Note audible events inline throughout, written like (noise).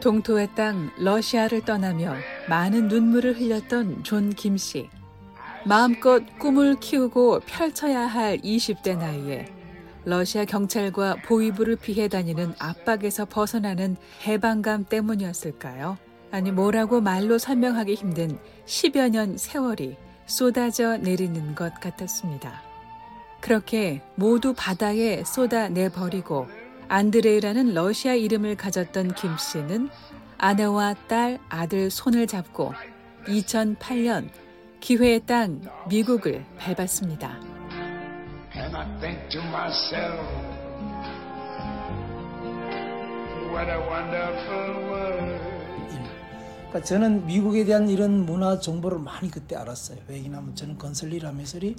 동토의 땅 러시아를 떠나며 많은 눈물을 흘렸던 존 김씨. 마음껏 꿈을 키우고 펼쳐야 할 20대 나이에 러시아 경찰과 보위부를 피해 다니는 압박에서 벗어나는 해방감 때문이었을까요? 아니 뭐라고 말로 설명하기 힘든 10여 년 세월이 쏟아져 내리는 것 같았습니다. 그렇게 모두 바다에 쏟아내버리고 안드레이라는 러시아 이름을 가졌던 김 씨는 아내와 딸, 아들 손을 잡고 2008년 기회의 땅 미국을 밟았습니다. 그러니까 저는 미국에 대한 이런 문화 정보를 많이 그때 알았어요. 왜냐하면 저는 건설 일 하면서리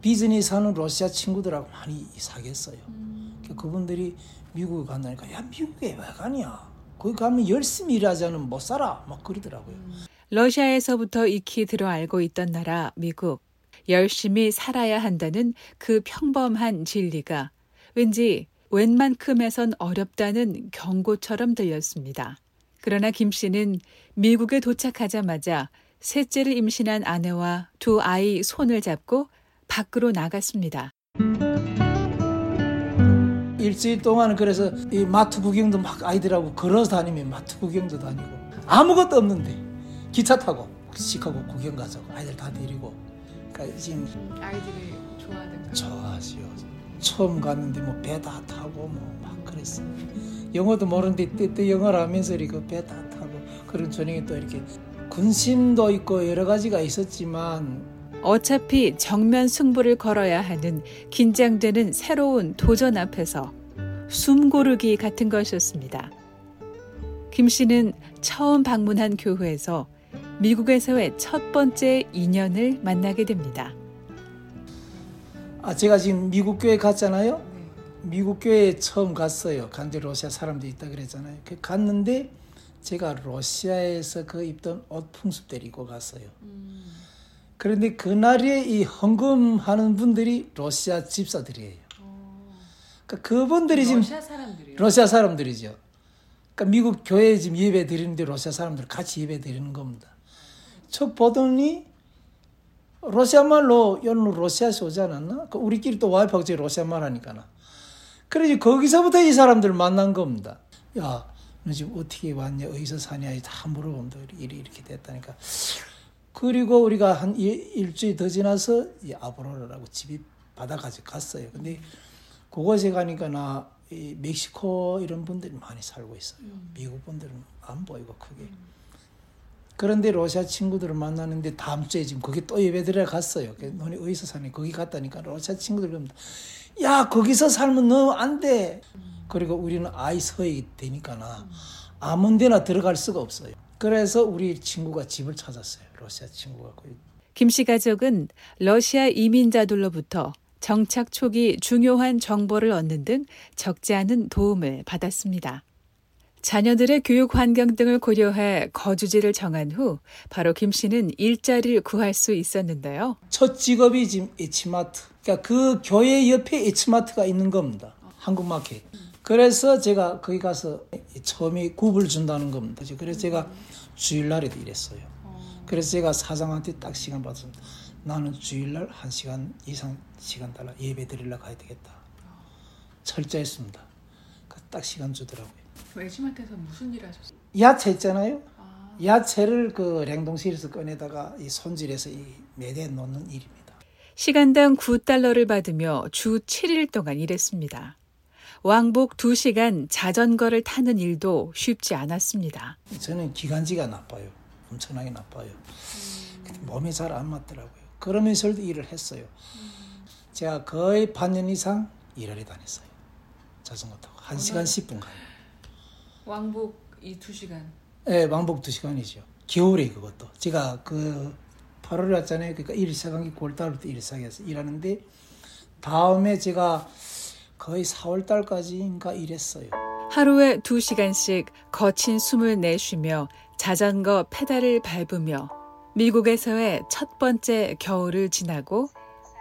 비즈니스 하는 러시아 친구들하고 많이 사귀었어요. 그분들이 미국에 간다니까 야 미국에 왜 가냐? 거기 가면 열심히 않으면 못 살아. 막 그러더라고요. 러시아에서부터 익히 들어 알고 있던 나라 미국. 열심히 살아야 한다는 그 평범한 진리가 왠지 웬만큼에선 어렵다는 경고처럼 들렸습니다. 그러나 김 씨는 미국에 도착하자마자 셋째를 임신한 아내와 두 아이 손을 잡고 밖으로 나갔습니다. 일주일 동안 그래서 이 마트 구경도 막 아이들하고 걸어서 다니면 마트 구경도 다니고 아무것도 없는데 기차 타고 시카고 구경 가자고 아이들 다 데리고 그러니까 지금 아이들이 좋아하는 좋아하시오. 처음 갔는데 뭐 배 다 타고 뭐 막 그랬어요. 영어도 모르는데 때 영어를 하면서 이거 배 다 타고 그런 저녁에 또 이렇게 군심도 있고 여러 가지가 있었지만 어차피 정면 승부를 걸어야 하는 긴장되는 새로운 도전 앞에서 숨 고르기 같은 것이었습니다. 김 씨는 처음 방문한 교회에서 미국에서의 첫 번째 인연을 만나게 됩니다. 아 제가 지금 미국 교회 갔잖아요. 미국 교회에 처음 갔어요. 간데 러시아 사람들이 있다 그랬잖아요. 그 갔는데 제가 러시아에서 그 입던 옷 풍습대로 입고 갔어요. 그런데 그날에 이 헌금하는 분들이 러시아 집사들이에요. 그러니까 그분들이 지금 사람들이요. 러시아 사람들이죠. 그러니까 미국 교회에 지금 예배 드리는데 러시아 사람들 같이 예배 드리는 겁니다. 저 보더니 러시아 말로 연로 러시아에서 오지 않았나? 그 우리끼리 또 와이프하고 제 러시아 말 하니까나. 그래서 거기서부터 이 사람들을 만난 겁니다. 야, 너 지금 어떻게 왔냐? 어디서 사냐? 다 물어보면 이렇게 이렇게 됐다니까. 그리고 우리가 한 일, 일주일 더 지나서 이 아브로라라고 집이 바다까지 갔어요. 근데 그곳에 가니까 나이 멕시코 이런 분들이 많이 살고 있어요. 미국 분들은 안 보이고 크게. 그런데 러시아 친구들을 만나는데 다음 주에 지금 거기 또 예배드려 갔어요. 그 너네 어디서 사니? 거기 갔다니까 러시아 친구들 그럽니다. 야 거기서 살면 너 안 돼. 그리고 우리는 아이 서이 되니까나 아무 데나 들어갈 수가 없어요. 그래서 우리 친구가 집을 찾았어요. 러시아 친구가 거기 김씨 가족은 러시아 이민자들로부터 정착 초기 중요한 정보를 얻는 등 적지 않은 도움을 받았습니다. 자녀들의 교육 환경 등을 고려해 거주지를 정한 후 바로 김 씨는 일자리를 구할 수 있었는데요. 첫 직업이 지금 H마트. 그러니까 그 교회 옆에 H마트가 있는 겁니다. 한국마켓. 그래서 제가 거기 가서 처음에 굽을 준다는 겁니다. 그래서 제가 주일날에도 일했어요. 그래서 제가 사장한테 딱 시간 받았습니다. 나는 주일날 한 시간 이상 시간 달라 예배 드리러 가야 되겠다. 철저했습니다. 그딱 시간 주더라고요. 외지마트에서 무슨 일 하셨어요? 야채 있잖아요. 야채를 그 냉동실에서 꺼내다가 이 손질해서 이 매대에 놓는 일입니다. 시간당 9달러를 받으며 주 7일 동안 일했습니다. 왕복 2시간 자전거를 타는 일도 쉽지 않았습니다. 저는 기관지가 나빠요. 엄청나게 나빠요. 근데 몸에 잘 안 맞더라고요. 그러면서도 일을 했어요. 제가 거의 반년 이상 일하러 다녔어요. 자전거 타고 1시간 10분 가요. 왕복 이 2시간. 네, 왕복 2시간이죠. 겨울에 그것도. 제가 그 8월에 왔잖아요. 그러니까 일 시작한 게 9월달부터 일 시작해서 일하는데 다음에 제가 거의 4월달까지인가 일했어요. 하루에 2시간씩 거친 숨을 내쉬며 자전거 페달을 밟으며 미국에서의 첫 번째 겨울을 지나고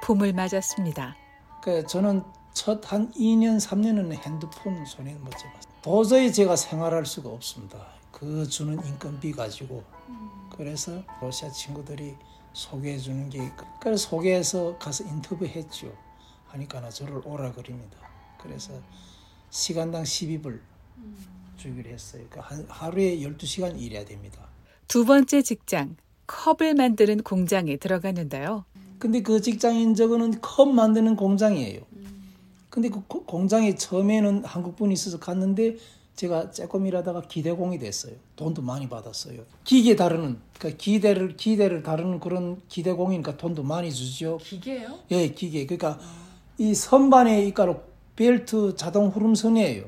봄을 맞았습니다. 그 저는 첫 한 2년, 3년은 핸드폰 손에 못 잡았어요. 도저히 제가 생활할 수가 없습니다. 그 주는 인건비 가지고. 그래서 러시아 친구들이 소개해 주는 게. 그래서 소개해서 가서 인터뷰 했죠. 하니까 나 저를 오라 그립니다. 그래서 시간당 12불 주기로 했어요. 그러니까 하루에 12시간 일해야 됩니다. 두 번째 직장, 컵을 만드는 공장에 들어갔는데요. 근데 그 직장인 저거는 컵 만드는 공장이에요. 근데 그 공장에 처음에는 한국 분이 있어서 갔는데 제가 조금 일하다가 기대공이 됐어요. 돈도 많이 받았어요. 기계 다루는, 그러니까 기대를, 기대를 다루는 그런 기대공이니까 돈도 많이 주죠. 기계요? 예, 기계. 그러니까 이 선반에 이가로 벨트 자동 후름선이에요.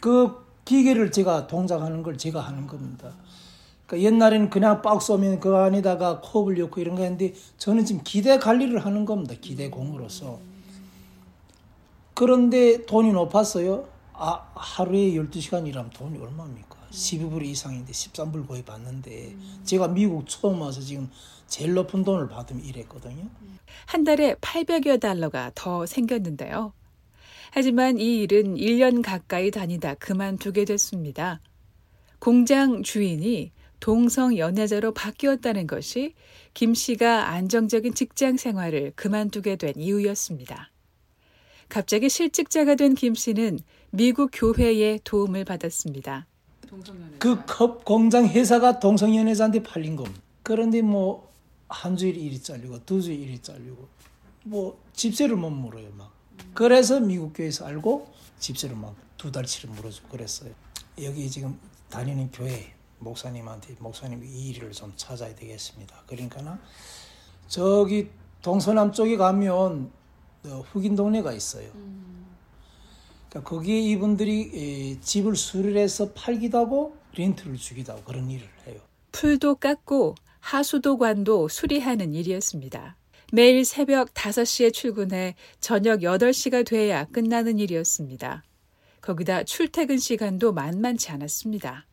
그 기계를 제가 동작하는 걸 제가 하는 겁니다. 그러니까 옛날에는 그냥 박스 오면 그 안에다가 컵을 넣고 이런 거 했는데 저는 지금 기대 관리를 하는 겁니다. 기대공으로서. 그런데 돈이 높았어요. 아, 하루에 12시간 일하면 돈이 얼마입니까? 12불 이상인데 13불 거의 받는데 제가 미국 처음 와서 지금 제일 높은 돈을 받으면 이랬거든요. 한 달에 800여 달러가 더 생겼는데요. 하지만 이 일은 1년 가까이 다니다 그만두게 됐습니다. 공장 주인이 동성 연애자로 바뀌었다는 것이 김 씨가 안정적인 직장 생활을 그만두게 된 이유였습니다. 갑자기 실직자가 된 김 씨는 미국 교회의 도움을 받았습니다. 그 컵 공장 회사가 동성 연애자한테 팔린 겁니다. 그런데 뭐 한 주일 일이 잘리고 두 주일 일이 잘리고 뭐 집세를 못 물어요 막. 그래서 미국 교회에서 알고 집세를 막 두 달치를 물어주고 그랬어요. 여기 지금 다니는 교회 목사님한테 목사님 이 일을 좀 찾아야 되겠습니다. 그러니까는 저기 동서남 쪽에 가면 흑인 동네가 있어요. 그러니까 거기에 이분들이 집을 수리해서 팔기도 하고 렌트를 주기도 하고 그런 일을 해요. 풀도 깎고 하수도관도 수리하는 일이었습니다. 매일 새벽 5시에 출근해 저녁 8시가 돼야 끝나는 일이었습니다. 거기다 출퇴근 시간도 만만치 않았습니다.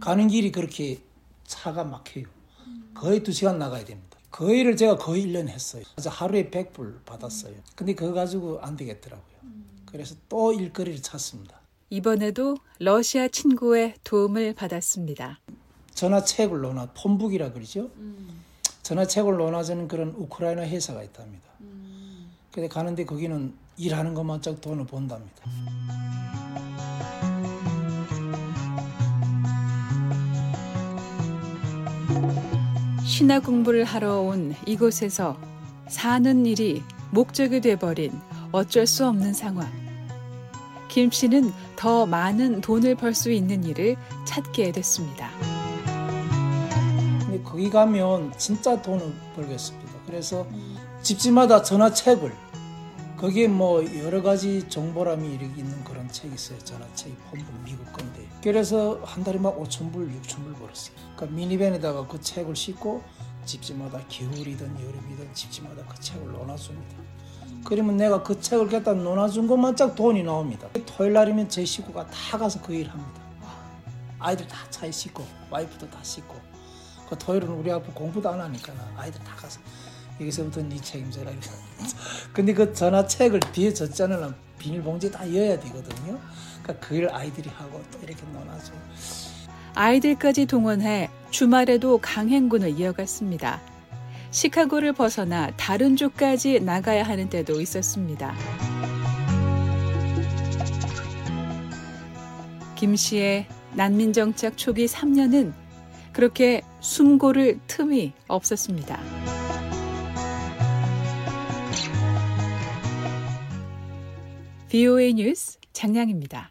가는 길이 그렇게 차가 막혀요. 거의 2시간 나가야 됩니다. 그 일을 제가 거의 1년 했어요. 그래서 하루에 100불 받았어요. 근데 그거 가지고 안 되겠더라고요. 그래서 또 일거리를 찾습니다. 이번에도 러시아 친구의 도움을 받았습니다. 전화책을 넣어놔, 폰북이라 그러죠. 전화책을 넣어놔주는 그런 우크라이나 회사가 있답니다. 근데 가는데 거기는 일하는 것만 짝 돈을 본답니다. 신화 공부를 하러 온 이곳에서 사는 일이 목적이 돼버린 어쩔 수 없는 상황. 김 씨는 더 많은 돈을 벌 수 있는 일을 찾게 됐습니다. 근데 거기 가면 진짜 돈을 벌겠습니다. 그래서 집집마다 전화책을 거기에 뭐 여러 가지 정보람이 있는 그런 책이 있어요. 전화책이 폰북 미국 건데. 그래서 한 달에 막 5천 불, 6천 불 벌었어요. 그러니까 미니밴에다가 그 책을 싣고 집집마다 겨울이든 여름이든 집집마다 그 책을 넣어놨습니다. 그러면 내가 그 책을 갖다 놓아준 것만 짝 돈이 나옵니다. 토요일 날이면 제 식구가 다 가서 그 일을 합니다. 아이들 다 차에 싣고 와이프도 다 싣고 그 토요일은 우리 아빠 공부도 안 하니까 아이들 다 가서 여기서부터 네 책임져라. (laughs) 근데 그 전화책을 뒤에 젖자는 비닐봉지 다 여야 되거든요. 그러니까 그일 아이들이 하고 또 이렇게 논하죠. 아이들까지 동원해 주말에도 강행군을 이어갔습니다. 시카고를 벗어나 다른 주까지 나가야 하는 때도 있었습니다. 김 씨의 난민 정착 초기 3년은 그렇게 숨고를 틈이 없었습니다. VOA 뉴스 장량입니다.